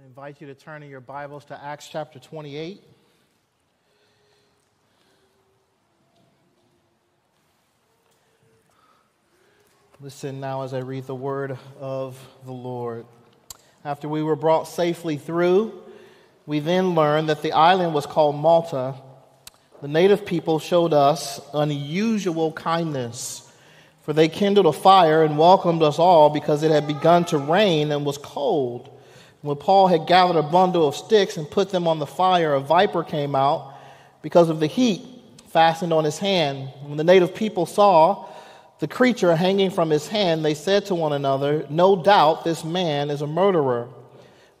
I invite you to turn in your Bibles to Acts chapter 28. Listen now as I read the word of the Lord. After we were brought safely through, we then learned that the island was called Malta. The native people showed us unusual kindness, for they kindled a fire and welcomed us all because it had begun to rain and was cold. When Paul had gathered a bundle of sticks and put them on the fire, a viper came out because of the heat fastened on his hand. When the native people saw the creature hanging from his hand, they said to one another, No doubt this man is a murderer.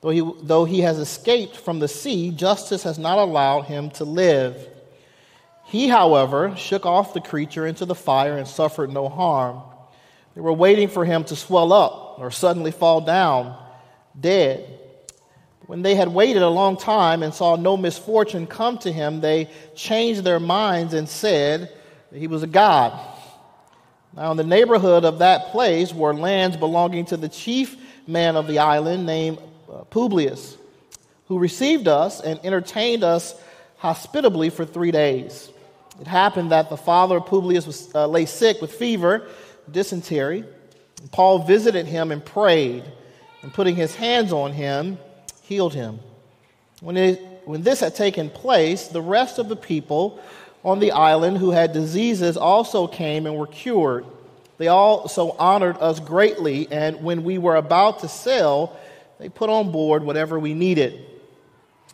Though he, though he has escaped from the sea, justice has not allowed him to live. He, however, shook off the creature into the fire and suffered no harm. They were waiting for him to swell up or suddenly fall down dead. When they had waited a long time and saw no misfortune come to him, they changed their minds and said he was a god. Now, in the neighborhood of that place were lands belonging to the chief man of the island named uh, Publius, who received us and entertained us hospitably for three days. It happened that the father of Publius was, uh, lay sick with fever, dysentery. Paul visited him and prayed, and putting his hands on him, healed him. When, it, when this had taken place, the rest of the people on the island who had diseases also came and were cured. They also honored us greatly, and when we were about to sail, they put on board whatever we needed.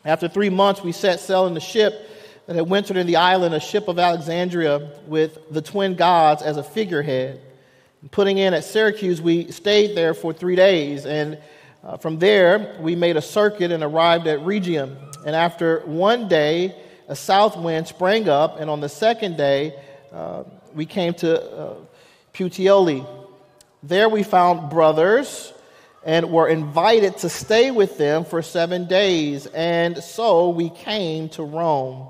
After three months, we set sail in the ship that had wintered in the island, a ship of Alexandria with the twin gods as a figurehead. Putting in at Syracuse, we stayed there for three days, and uh, from there, we made a circuit and arrived at Rhegium. And after one day, a south wind sprang up, and on the second day, uh, we came to uh, Puteoli. There we found brothers and were invited to stay with them for seven days, and so we came to Rome.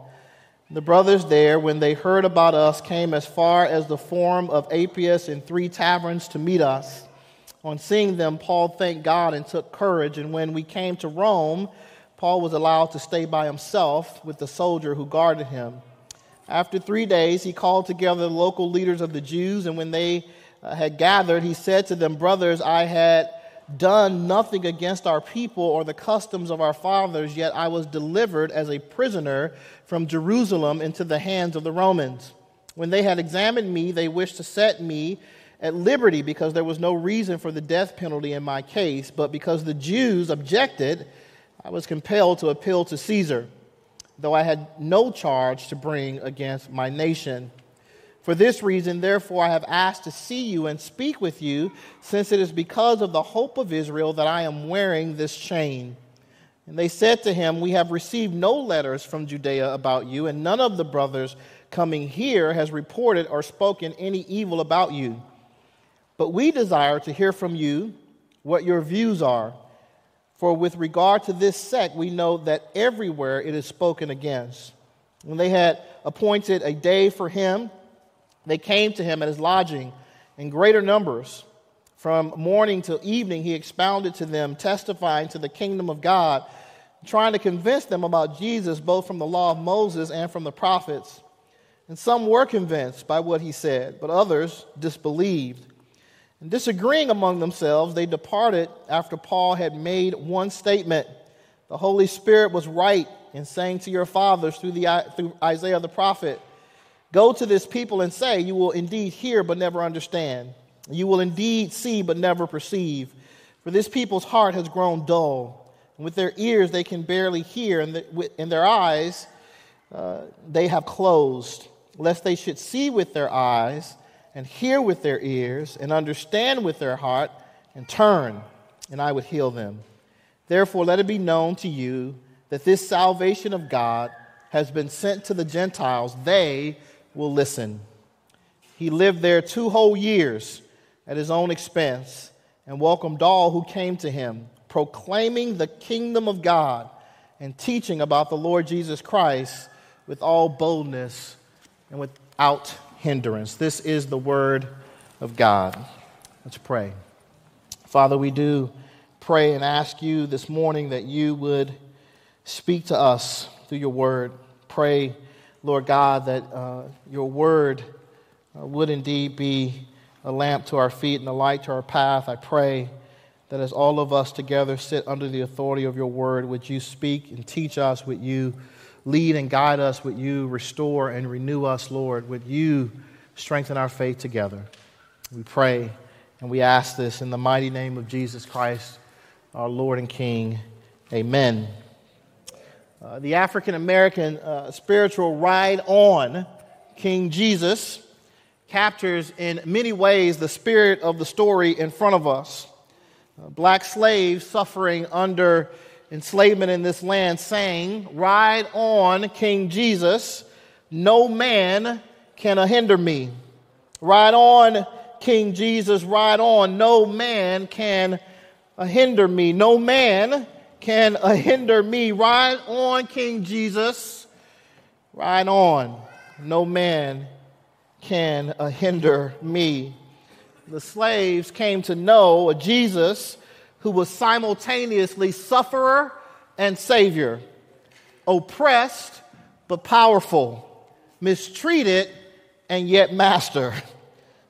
The brothers there, when they heard about us, came as far as the Forum of Appius in three taverns to meet us. On seeing them, Paul thanked God and took courage, and when we came to Rome, Paul was allowed to stay by himself with the soldier who guarded him. After three days, he called together the local leaders of the Jews, and when they uh, had gathered, he said to them, Brothers, I had done nothing against our people or the customs of our fathers, yet I was delivered as a prisoner from Jerusalem into the hands of the Romans. When they had examined me, they wished to set me at liberty because there was no reason for the death penalty in my case, but because the Jews objected, I was compelled to appeal to Caesar, though I had no charge to bring against my nation. For this reason, therefore, I have asked to see you and speak with you, since it is because of the hope of Israel that I am wearing this chain. And they said to him, We have received no letters from Judea about you, and none of the brothers coming here has reported or spoken any evil about you. But we desire to hear from you what your views are for with regard to this sect, we know that everywhere it is spoken against. When they had appointed a day for him, they came to him at his lodging in greater numbers. From morning till evening, he expounded to them, testifying to the kingdom of God, trying to convince them about Jesus, both from the law of Moses and from the prophets. And some were convinced by what he said, but others disbelieved. And disagreeing among themselves, they departed after Paul had made one statement The Holy Spirit was right in saying to your fathers through, the, through Isaiah the prophet, Go to this people and say, You will indeed hear but never understand. You will indeed see but never perceive. For this people's heart has grown dull. And with their ears they can barely hear, and in their eyes uh, they have closed, lest they should see with their eyes and hear with their ears and understand with their heart and turn, and I would heal them. Therefore, let it be known to you that this salvation of God has been sent to the Gentiles. They will listen. He lived there two whole years at his own expense and welcomed all who came to him, proclaiming the kingdom of God and teaching about the Lord Jesus Christ with all boldness and without hindrance. This is the word of God. Let's pray. Father, we do pray and ask you this morning that you would speak to us through your word. Pray, Lord God, that uh, your word uh, would indeed be a lamp to our feet and a light to our path. I pray that as all of us together sit under the authority of your word, would you speak and teach us? Would you lead and guide us? Would you restore and renew us, Lord? Would you strengthen our faith together? We pray and we ask this in the mighty name of Jesus Christ, our Lord and King. Amen. Uh, the African American uh, spiritual ride on King Jesus captures in many ways the spirit of the story in front of us. Uh, black slaves suffering under enslavement in this land saying, Ride on, King Jesus, no man can hinder me. Ride on, King Jesus, ride on, no man can hinder me. No man can hinder me. Ride on, King Jesus, ride on, no man can hinder me. The slaves came to know a Jesus who was simultaneously sufferer and savior, oppressed but powerful, mistreated and yet master.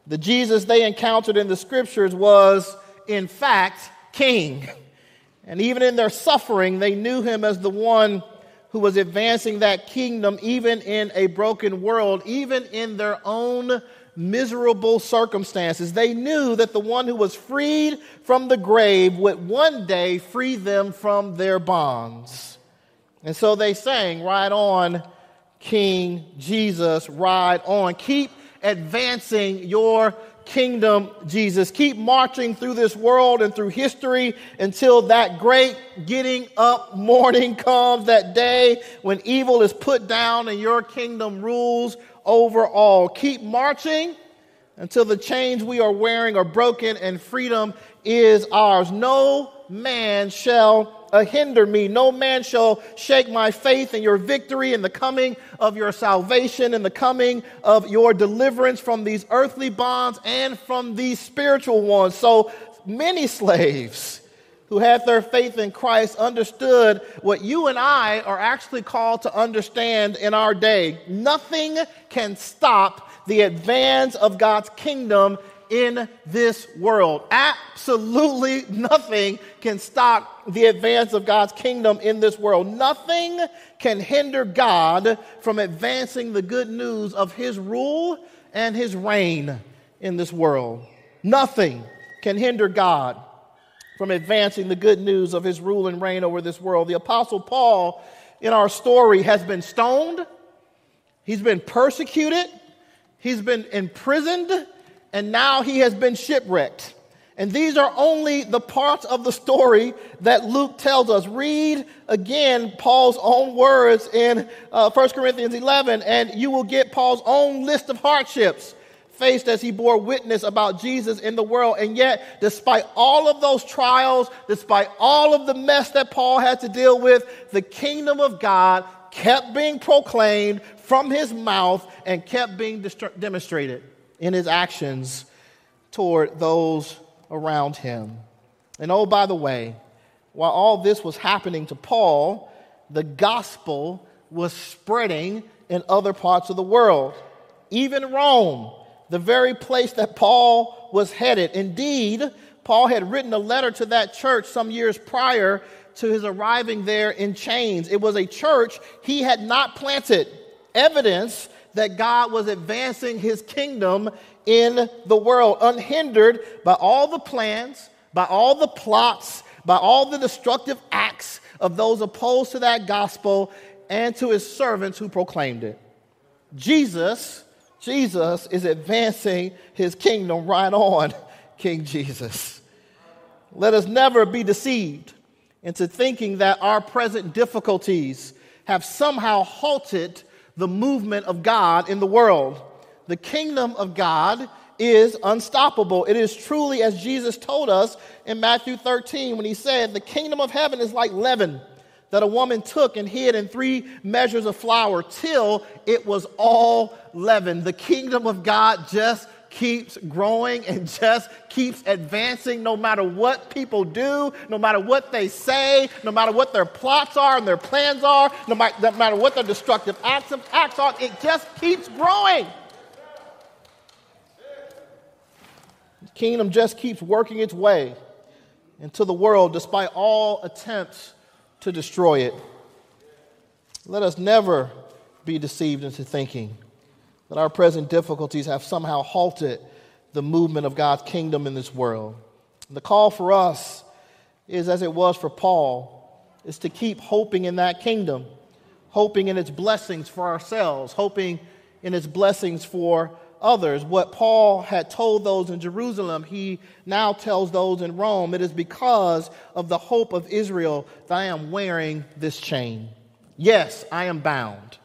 The Jesus they encountered in the scriptures was, in fact, king. And even in their suffering, they knew him as the one who was advancing that kingdom even in a broken world, even in their own miserable circumstances. They knew that the one who was freed from the grave would one day free them from their bonds. And so they sang, Ride on, King Jesus, ride on. Keep advancing your kingdom, Jesus. Keep marching through this world and through history until that great getting up morning comes, that day when evil is put down and your kingdom rules over all. Keep marching until the chains we are wearing are broken and freedom is ours. No man shall uh, hinder me. No man shall shake my faith in your victory in the coming of your salvation in the coming of your deliverance from these earthly bonds and from these spiritual ones. So many slaves who had their faith in Christ understood what you and I are actually called to understand in our day. Nothing can stop the advance of God's kingdom in this world. Absolutely nothing can stop the advance of God's kingdom in this world. Nothing can hinder God from advancing the good news of his rule and his reign in this world. Nothing can hinder God from advancing the good news of his rule and reign over this world. The Apostle Paul, in our story, has been stoned, he's been persecuted, he's been imprisoned and now he has been shipwrecked. And these are only the parts of the story that Luke tells us. Read again Paul's own words in uh, 1 Corinthians 11, and you will get Paul's own list of hardships faced as he bore witness about Jesus in the world. And yet, despite all of those trials, despite all of the mess that Paul had to deal with, the kingdom of God kept being proclaimed from his mouth and kept being demonstrated in his actions toward those around him. And oh, by the way, while all this was happening to Paul, the gospel was spreading in other parts of the world, even Rome, the very place that Paul was headed. Indeed, Paul had written a letter to that church some years prior to his arriving there in chains. It was a church he had not planted, evidence that God was advancing his kingdom in the world, unhindered by all the plans, by all the plots, by all the destructive acts of those opposed to that gospel and to his servants who proclaimed it. Jesus, Jesus is advancing his kingdom right on, King Jesus. Let us never be deceived into thinking that our present difficulties have somehow halted the movement of God in the world. The kingdom of God is unstoppable. It is truly as Jesus told us in Matthew 13 when he said, The kingdom of heaven is like leaven that a woman took and hid in three measures of flour till it was all leaven. The kingdom of God just keeps growing and just keeps advancing no matter what people do, no matter what they say, no matter what their plots are and their plans are, no matter, no matter what their destructive acts, acts are. It just keeps growing. The kingdom just keeps working its way into the world despite all attempts to destroy it. Let us never be deceived into thinking that our present difficulties have somehow halted the movement of God's kingdom in this world. The call for us is, as it was for Paul, is to keep hoping in that kingdom, hoping in its blessings for ourselves, hoping in its blessings for others. What Paul had told those in Jerusalem, he now tells those in Rome. It is because of the hope of Israel that I am wearing this chain. Yes, I am bound.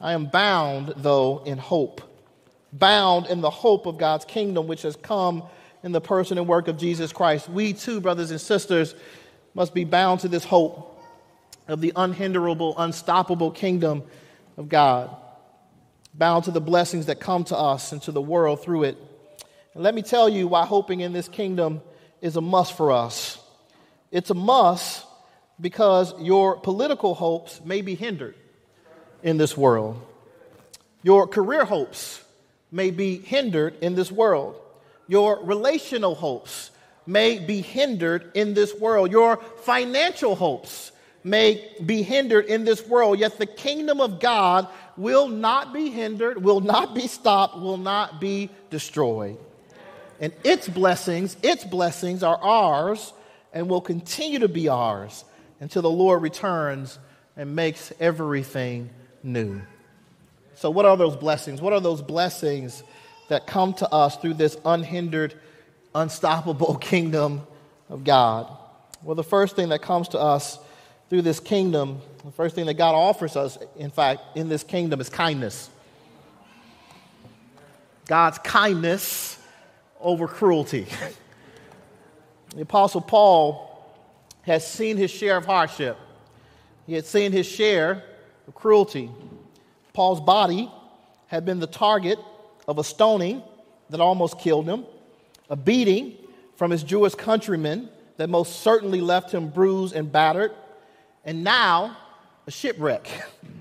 I am bound, though, in hope. Bound in the hope of God's kingdom, which has come in the person and work of Jesus Christ. We too, brothers and sisters, must be bound to this hope of the unhinderable, unstoppable kingdom of God. Bound to the blessings that come to us and to the world through it. And let me tell you why hoping in this kingdom is a must for us. It's a must because your political hopes may be hindered in this world. Your career hopes may be hindered in this world. Your relational hopes may be hindered in this world. Your financial hopes may be hindered in this world. Yet the kingdom of God will not be hindered, will not be stopped, will not be destroyed. And its blessings, its blessings are ours and will continue to be ours until the Lord returns and makes everything new. So, what are those blessings? What are those blessings that come to us through this unhindered, unstoppable kingdom of God? Well, the first thing that comes to us through this kingdom, the first thing that God offers us, in fact, in this kingdom is kindness. God's kindness over cruelty. the Apostle Paul has seen his share of hardship. He had seen his share of cruelty. Paul's body had been the target of a stoning that almost killed him, a beating from his Jewish countrymen that most certainly left him bruised and battered, and now a shipwreck.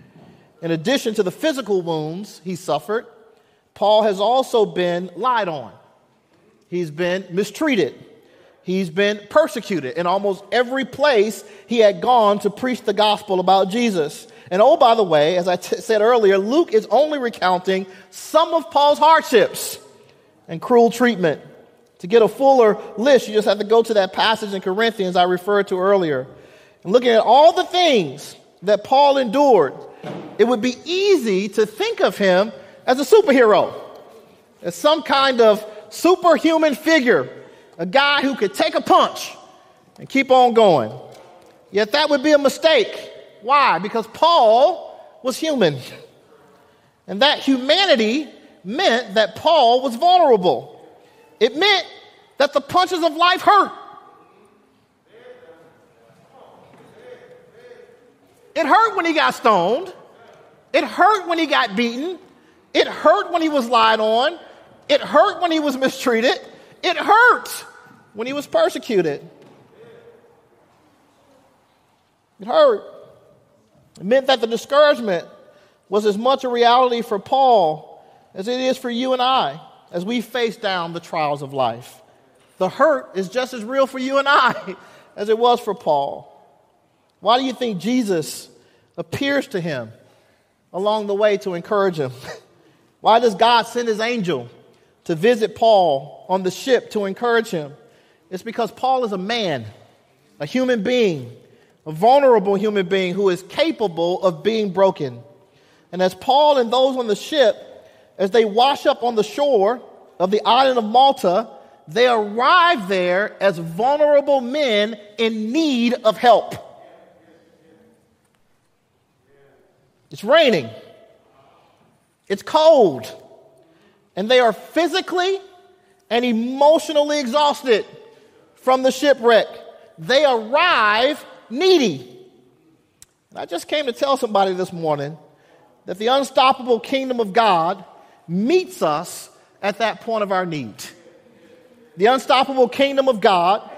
In addition to the physical wounds he suffered, Paul has also been lied on. He's been mistreated. He's been persecuted in almost every place he had gone to preach the gospel about Jesus. And oh, by the way, as I t- said earlier, Luke is only recounting some of Paul's hardships and cruel treatment. To get a fuller list, you just have to go to that passage in Corinthians I referred to earlier. And looking at all the things that Paul endured, it would be easy to think of him as a superhero, as some kind of superhuman figure, a guy who could take a punch and keep on going. Yet that would be a mistake. Why? Because Paul was human. And that humanity meant that Paul was vulnerable. It meant that the punches of life hurt. It hurt when he got stoned. It hurt when he got beaten. It hurt when he was lied on. It hurt when he was mistreated. It hurt when he was persecuted. It hurt. It meant that the discouragement was as much a reality for Paul as it is for you and I as we face down the trials of life. The hurt is just as real for you and I as it was for Paul. Why do you think Jesus appears to him along the way to encourage him? Why does God send his angel to visit Paul on the ship to encourage him? It's because Paul is a man, a human being a vulnerable human being who is capable of being broken. And as Paul and those on the ship, as they wash up on the shore of the island of Malta, they arrive there as vulnerable men in need of help. It's raining. It's cold. And they are physically and emotionally exhausted from the shipwreck. They arrive needy. And I just came to tell somebody this morning that the unstoppable kingdom of God meets us at that point of our need. The unstoppable kingdom of God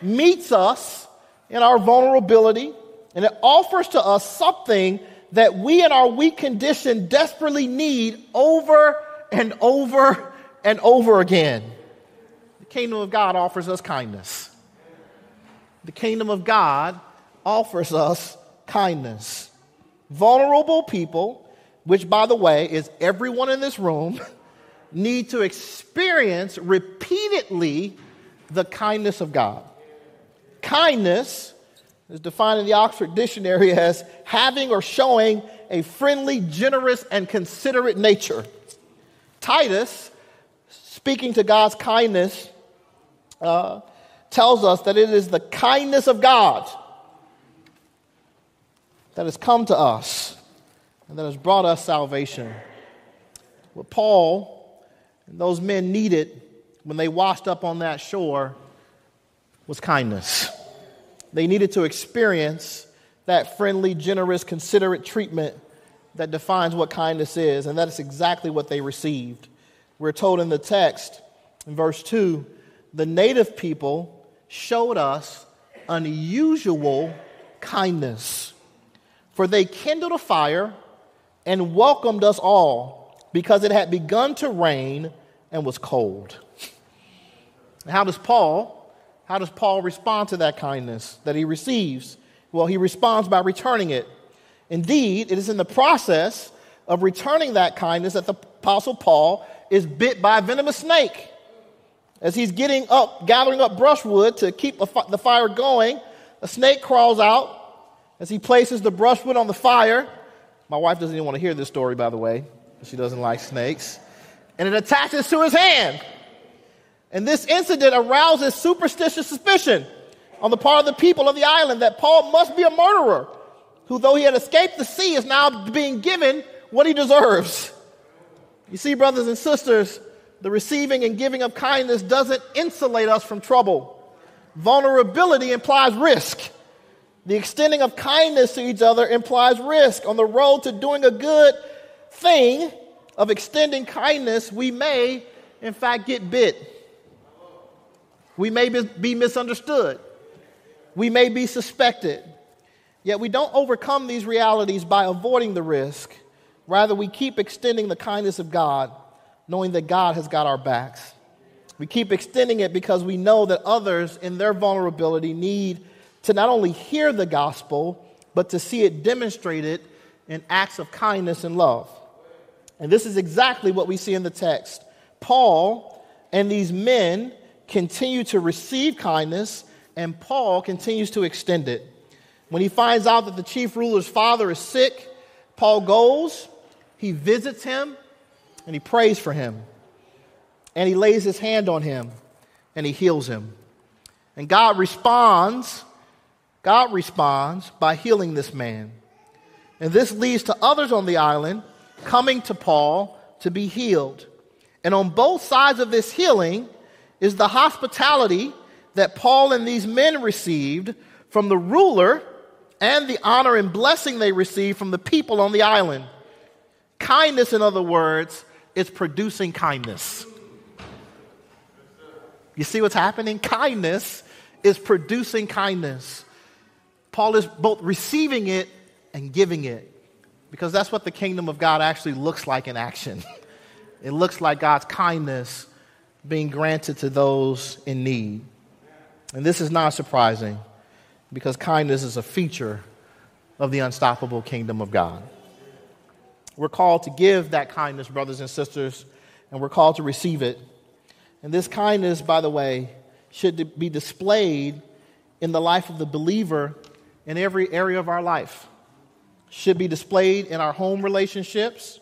meets us in our vulnerability, and it offers to us something that we in our weak condition desperately need over and over and over again. The kingdom of God offers us kindness. The kingdom of God offers us kindness. Vulnerable people, which by the way is everyone in this room, need to experience repeatedly the kindness of God. Kindness is defined in the Oxford Dictionary as having or showing a friendly, generous, and considerate nature. Titus, speaking to God's kindness, uh, tells us that it is the kindness of God that has come to us and that has brought us salvation. What Paul and those men needed when they washed up on that shore was kindness. They needed to experience that friendly, generous, considerate treatment that defines what kindness is, and that is exactly what they received. We're told in the text, in verse 2, the native people showed us unusual kindness, for they kindled a fire and welcomed us all because it had begun to rain and was cold. How does Paul how does Paul respond to that kindness that he receives? Well, he responds by returning it. Indeed, it is in the process of returning that kindness that the apostle Paul is bit by a venomous snake. As he's getting up, gathering up brushwood to keep the fire going, a snake crawls out as he places the brushwood on the fire. My wife doesn't even want to hear this story, by the way. She doesn't like snakes. And it attaches to his hand. And this incident arouses superstitious suspicion on the part of the people of the island that Paul must be a murderer, who, though he had escaped the sea, is now being given what he deserves. You see, brothers and sisters, the receiving and giving of kindness doesn't insulate us from trouble. Vulnerability implies risk. The extending of kindness to each other implies risk. On the road to doing a good thing of extending kindness, we may, in fact, get bit. We may be misunderstood. We may be suspected. Yet we don't overcome these realities by avoiding the risk. Rather, we keep extending the kindness of God, knowing that God has got our backs. We keep extending it because we know that others, in their vulnerability, need to not only hear the gospel, but to see it demonstrated in acts of kindness and love. And this is exactly what we see in the text. Paul and these men continue to receive kindness, and Paul continues to extend it. When he finds out that the chief ruler's father is sick, Paul goes, he visits him, and he prays for him. And he lays his hand on him, and he heals him. And God responds, God responds by healing this man. And this leads to others on the island coming to Paul to be healed. And on both sides of this healing, is the hospitality that Paul and these men received from the ruler and the honor and blessing they received from the people on the island. Kindness, in other words, is producing kindness. You see what's happening? Kindness is producing kindness. Paul is both receiving it and giving it because that's what the kingdom of God actually looks like in action. It looks like God's kindness being granted to those in need. And this is not surprising because kindness is a feature of the unstoppable kingdom of God. We're called to give that kindness, brothers and sisters, and we're called to receive it. And this kindness, by the way, should be displayed in the life of the believer in every area of our life. Should be displayed in our home relationships,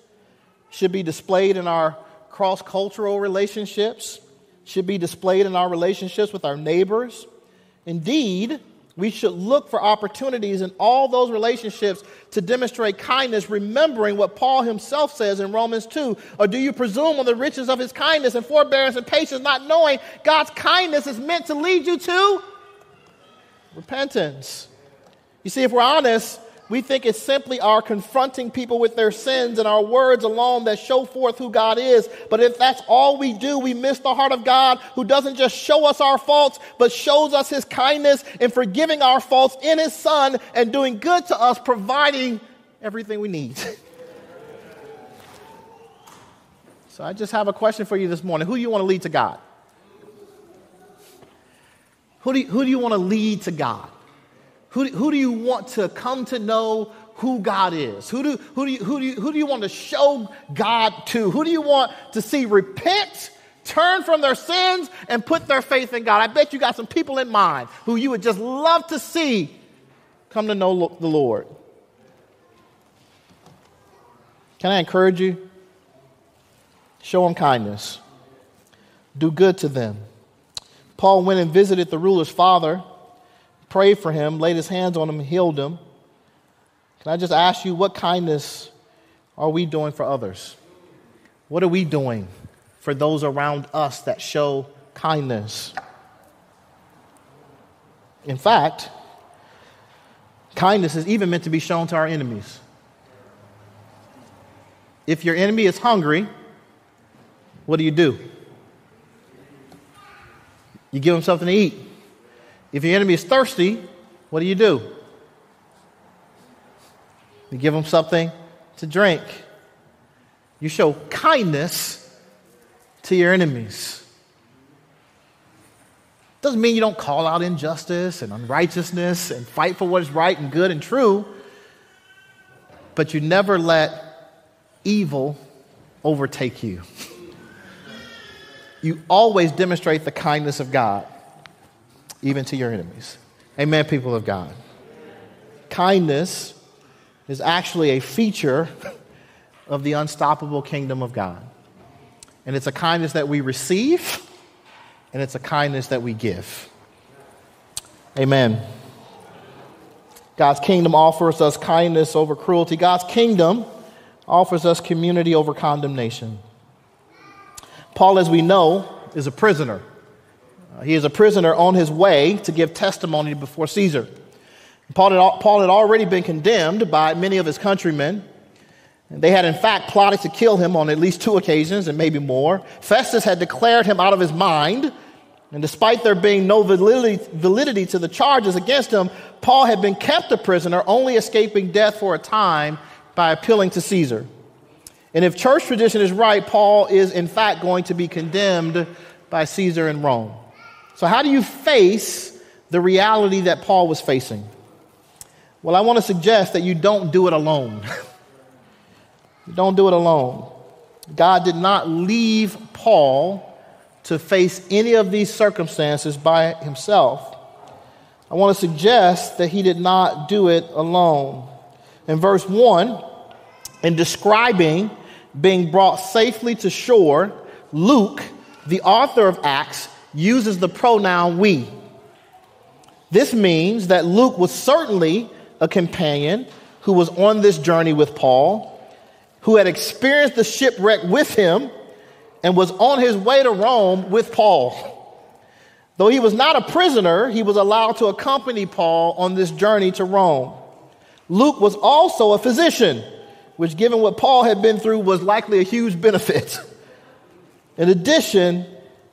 should be displayed in our cross cultural relationships, should be displayed in our relationships with our neighbors. Indeed, we should look for opportunities in all those relationships to demonstrate kindness, remembering what Paul himself says in Romans 2. Or do you presume on the riches of his kindness and forbearance and patience, not knowing God's kindness is meant to lead you to repentance? You see, if we're honest, we think it's simply our confronting people with their sins and our words alone that show forth who God is. But if that's all we do, we miss the heart of God who doesn't just show us our faults, but shows us his kindness in forgiving our faults in his son and doing good to us, providing everything we need. so I just have a question for you this morning. Who do you want to lead to God? Who do you, who do you want to lead to God? Who, who do you want to come to know who God is? Who do, who, do you, who, do you, who do you want to show God to? Who do you want to see repent, turn from their sins, and put their faith in God? I bet you got some people in mind who you would just love to see come to know the Lord. Can I encourage you? Show them kindness, do good to them. Paul went and visited the ruler's father prayed for him, laid his hands on him, healed him. Can I just ask you, what kindness are we doing for others? What are we doing for those around us that show kindness? In fact, kindness is even meant to be shown to our enemies. If your enemy is hungry, what do you do? You give him something to eat. If your enemy is thirsty, what do you do? You give them something to drink. You show kindness to your enemies. Doesn't mean you don't call out injustice and unrighteousness and fight for what is right and good and true, but you never let evil overtake you. You always demonstrate the kindness of God even to your enemies. Amen, people of God. Kindness is actually a feature of the unstoppable kingdom of God. And it's a kindness that we receive, and it's a kindness that we give. Amen. God's kingdom offers us kindness over cruelty. God's kingdom offers us community over condemnation. Paul, as we know, is a prisoner. Uh, he is a prisoner on his way to give testimony before Caesar. Paul had, Paul had already been condemned by many of his countrymen. They had, in fact, plotted to kill him on at least two occasions and maybe more. Festus had declared him out of his mind. And despite there being no validity, validity to the charges against him, Paul had been kept a prisoner, only escaping death for a time by appealing to Caesar. And if church tradition is right, Paul is, in fact, going to be condemned by Caesar in Rome. So, how do you face the reality that Paul was facing? Well, I want to suggest that you don't do it alone. you don't do it alone. God did not leave Paul to face any of these circumstances by himself. I want to suggest that he did not do it alone. In verse 1, in describing being brought safely to shore, Luke, the author of Acts, uses the pronoun we. This means that Luke was certainly a companion who was on this journey with Paul, who had experienced the shipwreck with him, and was on his way to Rome with Paul. Though he was not a prisoner, he was allowed to accompany Paul on this journey to Rome. Luke was also a physician, which, given what Paul had been through, was likely a huge benefit. In addition,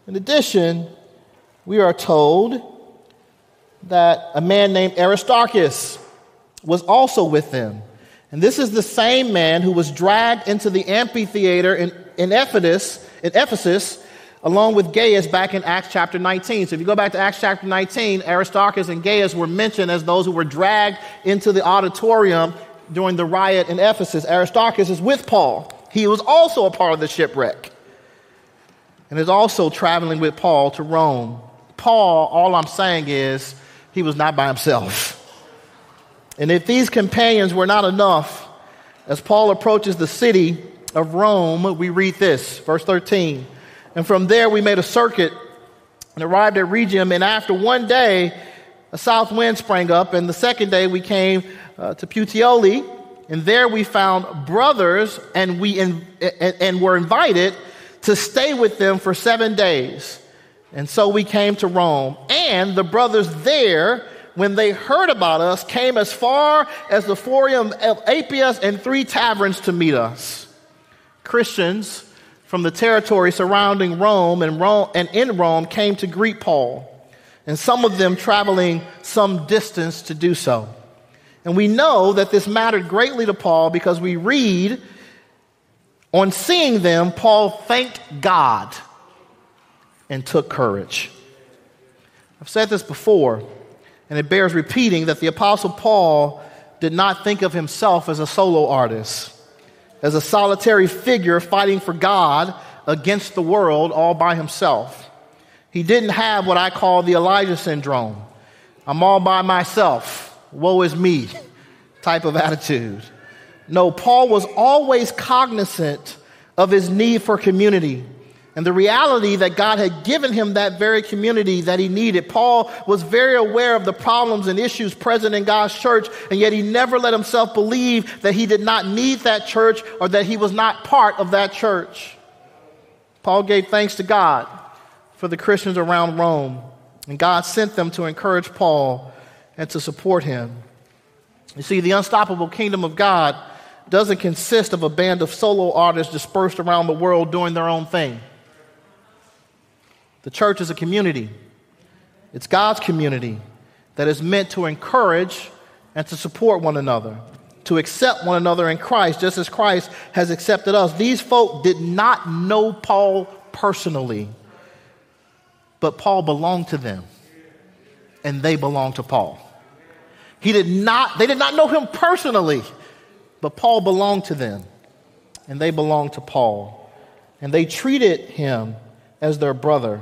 in addition, we are told that a man named Aristarchus was also with them. And this is the same man who was dragged into the amphitheater in, in, Ephesus, in Ephesus along with Gaius back in Acts chapter 19. So if you go back to Acts chapter 19, Aristarchus and Gaius were mentioned as those who were dragged into the auditorium during the riot in Ephesus. Aristarchus is with Paul. He was also a part of the shipwreck and is also traveling with Paul to Rome. Paul, all I'm saying is, he was not by himself. And if these companions were not enough, as Paul approaches the city of Rome, we read this, verse 13. And from there we made a circuit and arrived at Rhegium. and after one day, a south wind sprang up, and the second day we came uh, to Puteoli, and there we found brothers, and we in, and, and were invited to stay with them for seven days. And so we came to Rome. And the brothers there when they heard about us, came as far as the Forum of Appius and three taverns to meet us. Christians from the territory surrounding Rome and, Rome and in Rome came to greet Paul, and some of them traveling some distance to do so. And we know that this mattered greatly to Paul because we read on seeing them, Paul thanked God and took courage. I've said this before, and it bears repeating that the Apostle Paul did not think of himself as a solo artist, as a solitary figure fighting for God against the world all by himself. He didn't have what I call the Elijah syndrome. I'm all by myself woe is me type of attitude. No, Paul was always cognizant of his need for community and the reality that God had given him that very community that he needed. Paul was very aware of the problems and issues present in God's church, and yet he never let himself believe that he did not need that church or that he was not part of that church. Paul gave thanks to God for the Christians around Rome, and God sent them to encourage Paul and to support him. You see, the unstoppable kingdom of God doesn't consist of a band of solo artists dispersed around the world doing their own thing. The church is a community, it's God's community that is meant to encourage and to support one another, to accept one another in Christ, just as Christ has accepted us. These folk did not know Paul personally, but Paul belonged to them, and they belonged to Paul. He did not, they did not know him personally, but Paul belonged to them, and they belonged to Paul. And they treated him as their brother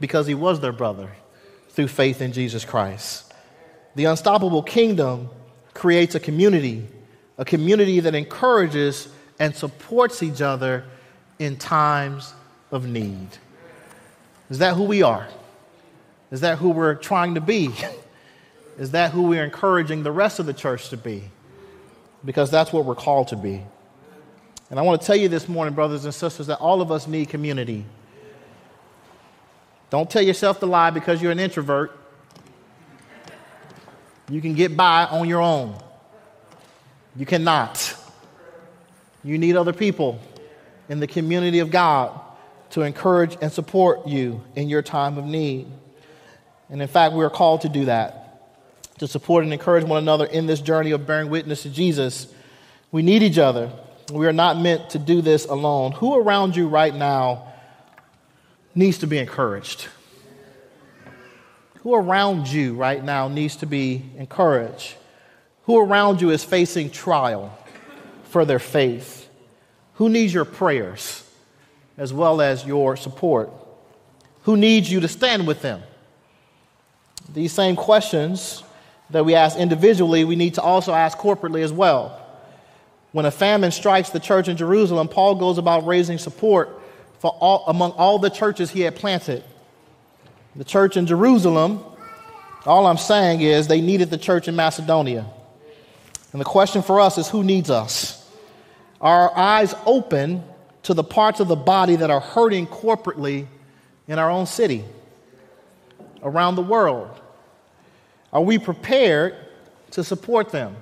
because he was their brother through faith in Jesus Christ. The unstoppable kingdom creates a community, a community that encourages and supports each other in times of need. Is that who we are? Is that who we're trying to be? Is that who we're encouraging the rest of the church to be? Because that's what we're called to be. And I want to tell you this morning, brothers and sisters, that all of us need community. Don't tell yourself the lie because you're an introvert. You can get by on your own. You cannot. You need other people in the community of God to encourage and support you in your time of need. And in fact, we are called to do that to support and encourage one another in this journey of bearing witness to Jesus. We need each other. We are not meant to do this alone. Who around you right now needs to be encouraged? Who around you right now needs to be encouraged? Who around you is facing trial for their faith? Who needs your prayers as well as your support? Who needs you to stand with them? These same questions that we ask individually, we need to also ask corporately as well. When a famine strikes the church in Jerusalem, Paul goes about raising support for all, among all the churches he had planted. The church in Jerusalem, all I'm saying is they needed the church in Macedonia. And the question for us is who needs us? Are our eyes open to the parts of the body that are hurting corporately in our own city, around the world? Are we prepared to support them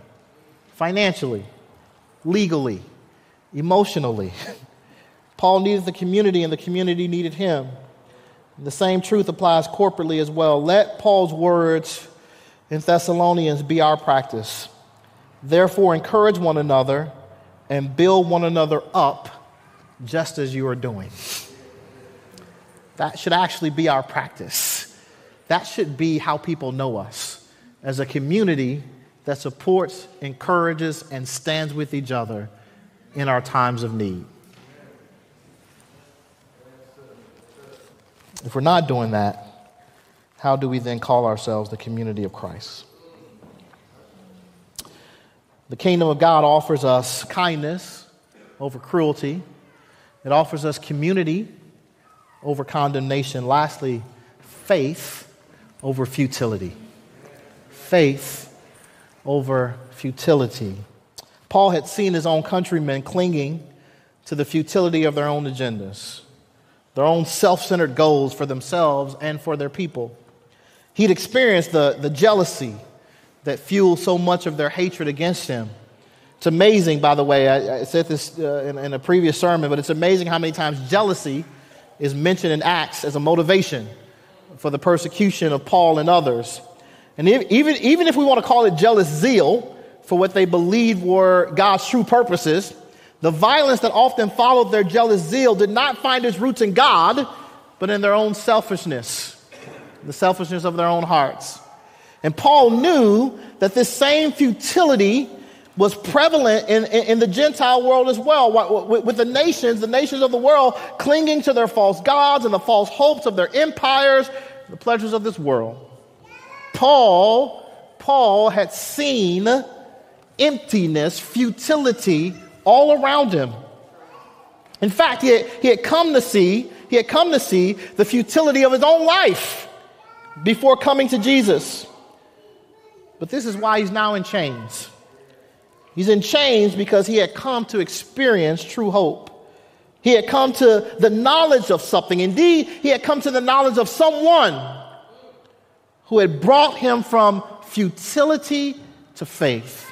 financially, legally, emotionally? Paul needed the community, and the community needed him. The same truth applies corporately as well. Let Paul's words in Thessalonians be our practice. Therefore, encourage one another and build one another up just as you are doing. That should actually be our practice. That should be how people know us as a community that supports, encourages, and stands with each other in our times of need. If we're not doing that, how do we then call ourselves the community of Christ? The kingdom of God offers us kindness over cruelty, it offers us community over condemnation. Lastly, faith over futility faith over futility. Paul had seen his own countrymen clinging to the futility of their own agendas, their own self centered goals for themselves and for their people. He'd experienced the, the jealousy that fueled so much of their hatred against him. It's amazing, by the way, I, I said this uh, in, in a previous sermon, but it's amazing how many times jealousy is mentioned in Acts as a motivation for the persecution of Paul and others. And even, even if we want to call it jealous zeal for what they believed were God's true purposes, the violence that often followed their jealous zeal did not find its roots in God, but in their own selfishness, the selfishness of their own hearts. And Paul knew that this same futility was prevalent in, in, in, the Gentile world as well, with, with the nations, the nations of the world clinging to their false gods and the false hopes of their empires, the pleasures of this world. Paul, Paul had seen emptiness, futility all around him. In fact, he had, he had come to see, he had come to see the futility of his own life before coming to Jesus. But this is why he's now in chains. He's in chains because he had come to experience true hope. He had come to the knowledge of something. Indeed, he had come to the knowledge of someone who had brought him from futility to faith.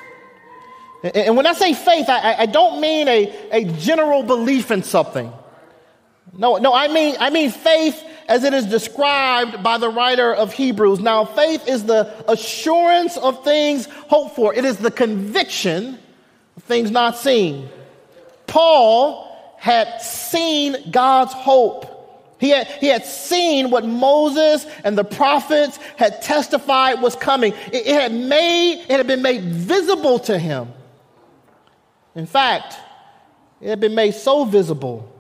And when I say faith, I, I don't mean a, a general belief in something. No, no, I mean, I mean faith as it is described by the writer of Hebrews. Now, faith is the assurance of things hoped for, it is the conviction of things not seen. Paul had seen God's hope. He had, he had seen what Moses and the prophets had testified was coming. It, it, had made, it had been made visible to him. In fact, it had been made so visible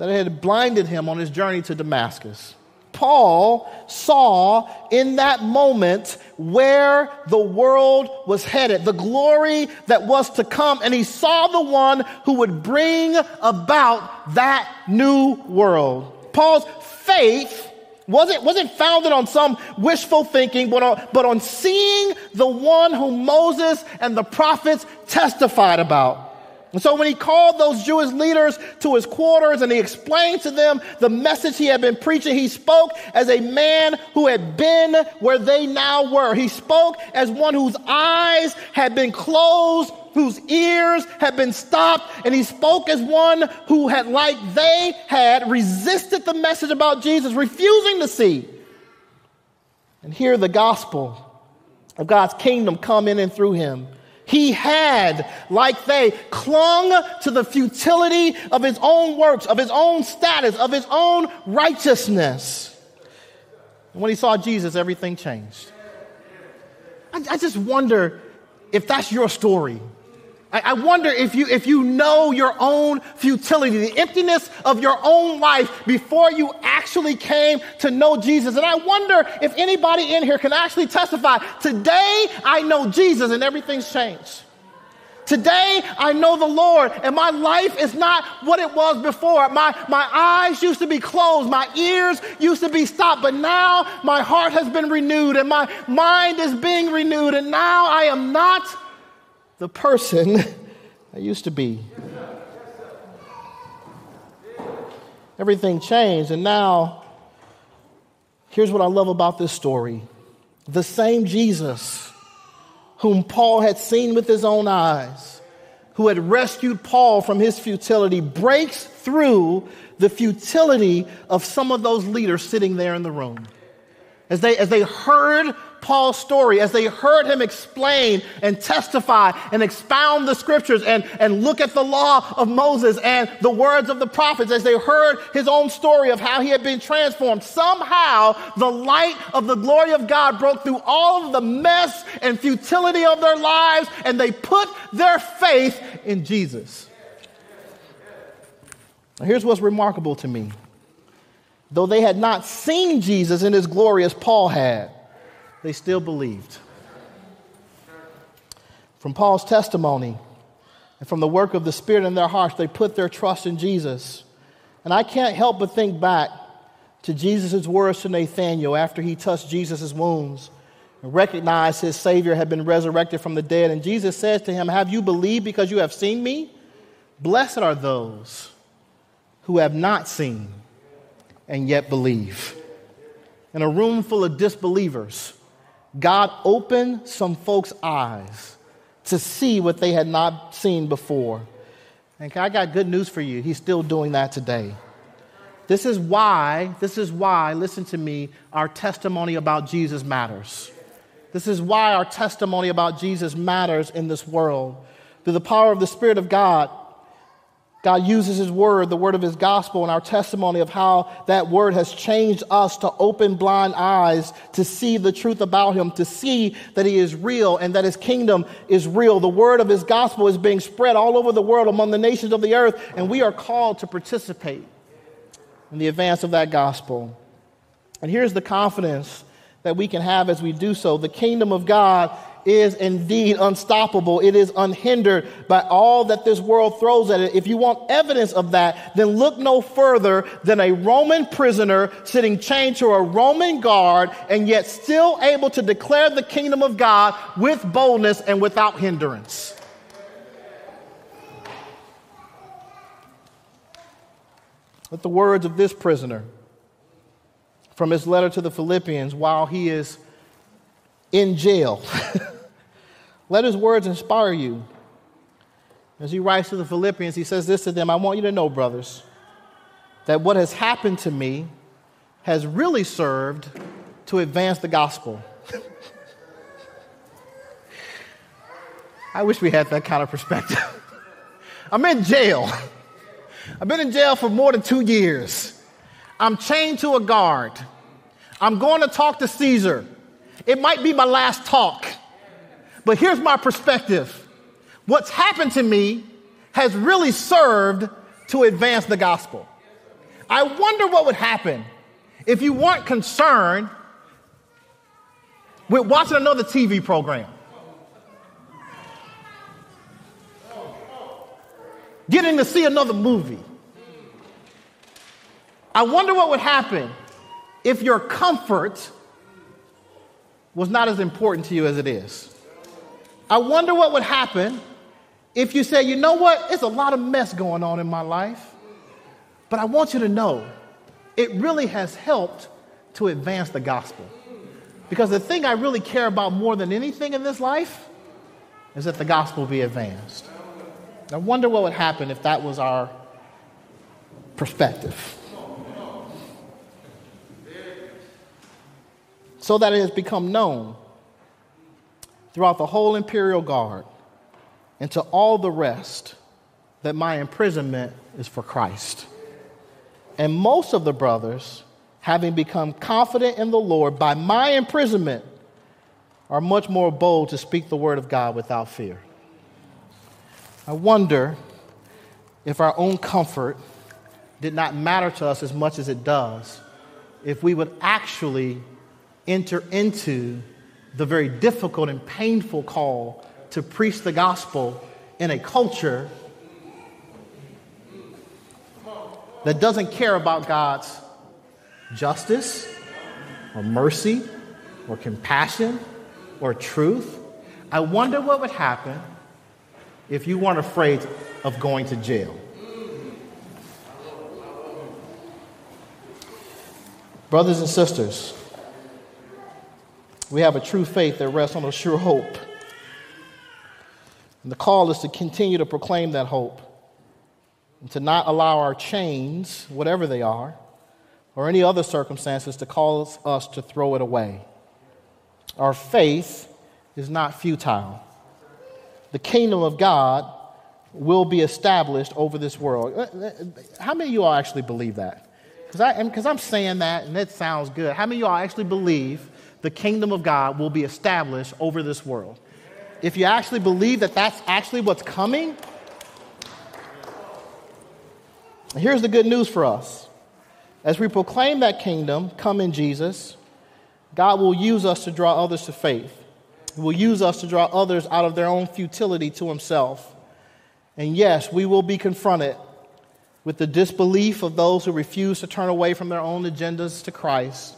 that had blinded him on his journey to Damascus. Paul saw in that moment where the world was headed, the glory that was to come, and he saw the one who would bring about that new world. Paul's faith wasn't, wasn't founded on some wishful thinking, but on, but on seeing the one whom Moses and the prophets testified about. And so when he called those Jewish leaders to his quarters and he explained to them the message he had been preaching, he spoke as a man who had been where they now were. He spoke as one whose eyes had been closed, whose ears had been stopped, and he spoke as one who had, like they had, resisted the message about Jesus, refusing to see and hear the gospel of God's kingdom come in and through him. He had, like they, clung to the futility of his own works, of his own status, of his own righteousness. And when he saw Jesus, everything changed. I, I just wonder if that's your story. I, wonder if you, if you know your own futility, the emptiness of your own life before you actually came to know Jesus. And I wonder if anybody in here can actually testify today I know Jesus and everything's changed. Today, I know the Lord, and my life is not what it was before. My, my eyes used to be closed, my ears used to be stopped, but now my heart has been renewed, and my mind is being renewed, and now I am not the person I used to be. Everything changed, and now here's what I love about this story the same Jesus whom Paul had seen with his own eyes, who had rescued Paul from his futility, breaks through the futility of some of those leaders sitting there in the room. As they, as they heard Paul's story, as they heard him explain and testify and expound the scriptures and, and look at the law of Moses and the words of the prophets, as they heard his own story of how he had been transformed, somehow the light of the glory of God broke through all of the mess and futility of their lives and they put their faith in Jesus. Now, here's what's remarkable to me. Though they had not seen Jesus in his glory as Paul had, they still believed. From Paul's testimony and from the work of the Spirit in their hearts, they put their trust in Jesus. And I can't help but think back to Jesus' words to Nathanael after he touched Jesus' wounds and recognized his Savior had been resurrected from the dead. And Jesus says to him, Have you believed because you have seen me? Blessed are those who have not seen and yet believe. in a room full of disbelievers, God opened some folks' eyes to see what they had not seen before. And I got good news for you. He's still doing that today. This is why, this is why, listen to me, our testimony about Jesus matters. This is why our testimony about Jesus matters in this world. Through the power of the Spirit of God, God uses His Word, the Word of His gospel, and our testimony of how that Word has changed us to open blind eyes to see the truth about Him, to see that He is real and that His kingdom is real. The Word of His gospel is being spread all over the world among the nations of the earth, and we are called to participate in the advance of that gospel. And here's the confidence that we can have as we do so the kingdom of God is indeed unstoppable. It is unhindered by all that this world throws at it. If you want evidence of that, then look no further than a Roman prisoner sitting chained to a Roman guard and yet still able to declare the kingdom of God with boldness and without hindrance. Let the words of this prisoner from his letter to the Philippians while he is in jail. Let his words inspire you. As he writes to the Philippians, he says this to them I want you to know, brothers, that what has happened to me has really served to advance the gospel. I wish we had that kind of perspective. I'm in jail. I've been in jail for more than two years. I'm chained to a guard. I'm going to talk to Caesar. It might be my last talk. But here's my perspective what's happened to me has really served to advance the gospel. I wonder what would happen if you weren't concerned with watching another TV program. Getting to see another movie. I wonder what would happen if your comfort was not as important to you as it is. I wonder what would happen if you said, you know what, it's a lot of mess going on in my life, but I want you to know it really has helped to advance the gospel. Because the thing I really care about more than anything in this life is that the gospel be advanced. I wonder what would happen if that was our perspective. So that it has become known throughout the whole imperial guard and to all the rest that my imprisonment is for Christ. And most of the brothers, having become confident in the Lord by my imprisonment, are much more bold to speak the word of God without fear. I wonder if our own comfort did not matter to us as much as it does if we would actually enter into the very difficult and painful call to preach the gospel in a culture that doesn't care about God's justice or mercy or compassion or truth. I wonder what would happen if you weren't afraid of going to jail. Brothers and sisters, we have a true faith that rests on a sure hope. And the call is to continue to proclaim that hope and to not allow our chains, whatever they are, or any other circumstances to cause us to throw it away. Our faith is not futile. The kingdom of God will be established over this world. Uh, uh, how many of you all actually believe that? Because I'm saying that and it sounds good. How many of you all actually believe the kingdom of God will be established over this world. If you actually believe that that's actually what's coming, here's the good news for us. As we proclaim that kingdom, come in Jesus, God will use us to draw others to faith. He will use us to draw others out of their own futility to Himself. And yes, we will be confronted with the disbelief of those who refuse to turn away from their own agendas to Christ.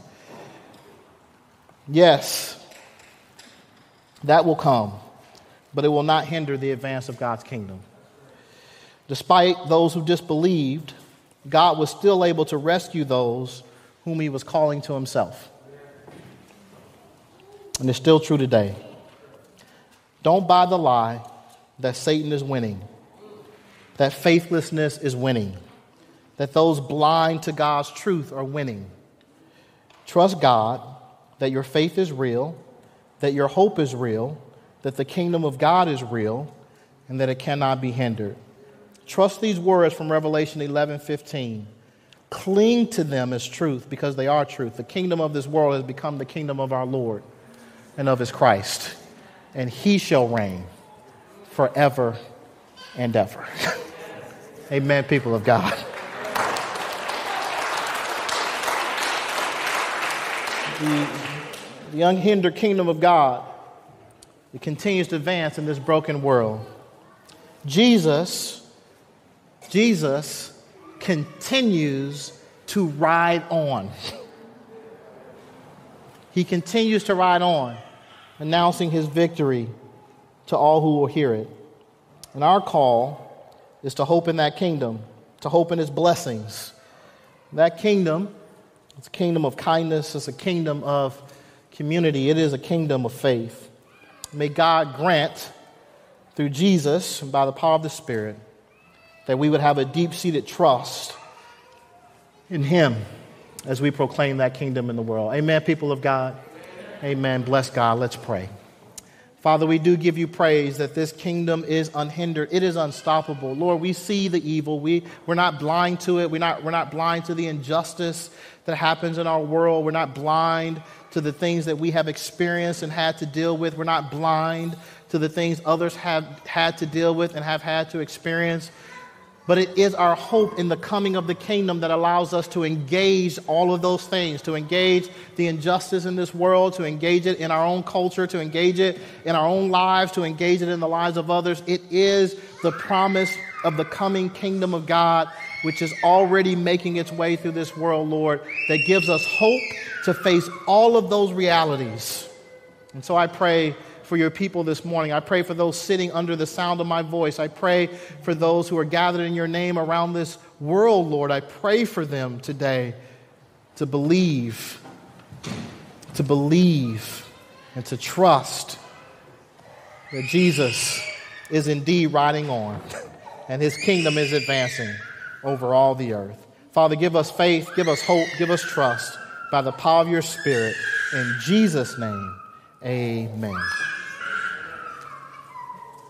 Yes, that will come, but it will not hinder the advance of God's kingdom. Despite those who disbelieved, God was still able to rescue those whom he was calling to himself. and it's still true today. Don't buy the lie that Satan is winning, that faithlessness is winning, that those blind to God's truth are winning. Trust God that your faith is real, that your hope is real, that the kingdom of God is real, and that it cannot be hindered. Trust these words from Revelation 11 15. Cling to them as truth because they are truth. The kingdom of this world has become the kingdom of our Lord and of his Christ, and he shall reign forever and ever. Amen, people of God. The, the unhindered kingdom of God it continues to advance in this broken world. Jesus, Jesus continues to ride on. He continues to ride on, announcing his victory to all who will hear it. And our call is to hope in that kingdom, to hope in his blessings. That kingdom, it's a kingdom of kindness, it's a kingdom of community, it is a kingdom of faith. May God grant, through Jesus and by the power of the Spirit, that we would have a deep seated trust in Him as we proclaim that kingdom in the world. Amen, people of God. Amen. Bless God. Let's pray. Father, we do give you praise that this kingdom is unhindered. It is unstoppable. Lord, we see the evil. We, we're not blind to it. We're not, we're not blind to the injustice that happens in our world. We're not blind to the things that we have experienced and had to deal with. We're not blind to the things others have had to deal with and have had to experience. But it is our hope in the coming of the kingdom that allows us to engage all of those things, to engage the injustice in this world, to engage it in our own culture, to engage it in our own lives, to engage it in the lives of others. It is the promise of the coming kingdom of God, which is already making its way through this world, Lord, that gives us hope to face all of those realities. And so I pray for your people this morning. I pray for those sitting under the sound of my voice. I pray for those who are gathered in your name around this world, Lord. I pray for them today to believe, to believe, and to trust that Jesus is indeed riding on and his kingdom is advancing over all the earth. Father, give us faith, give us hope, give us trust by the power of your Spirit. In Jesus' name, amen.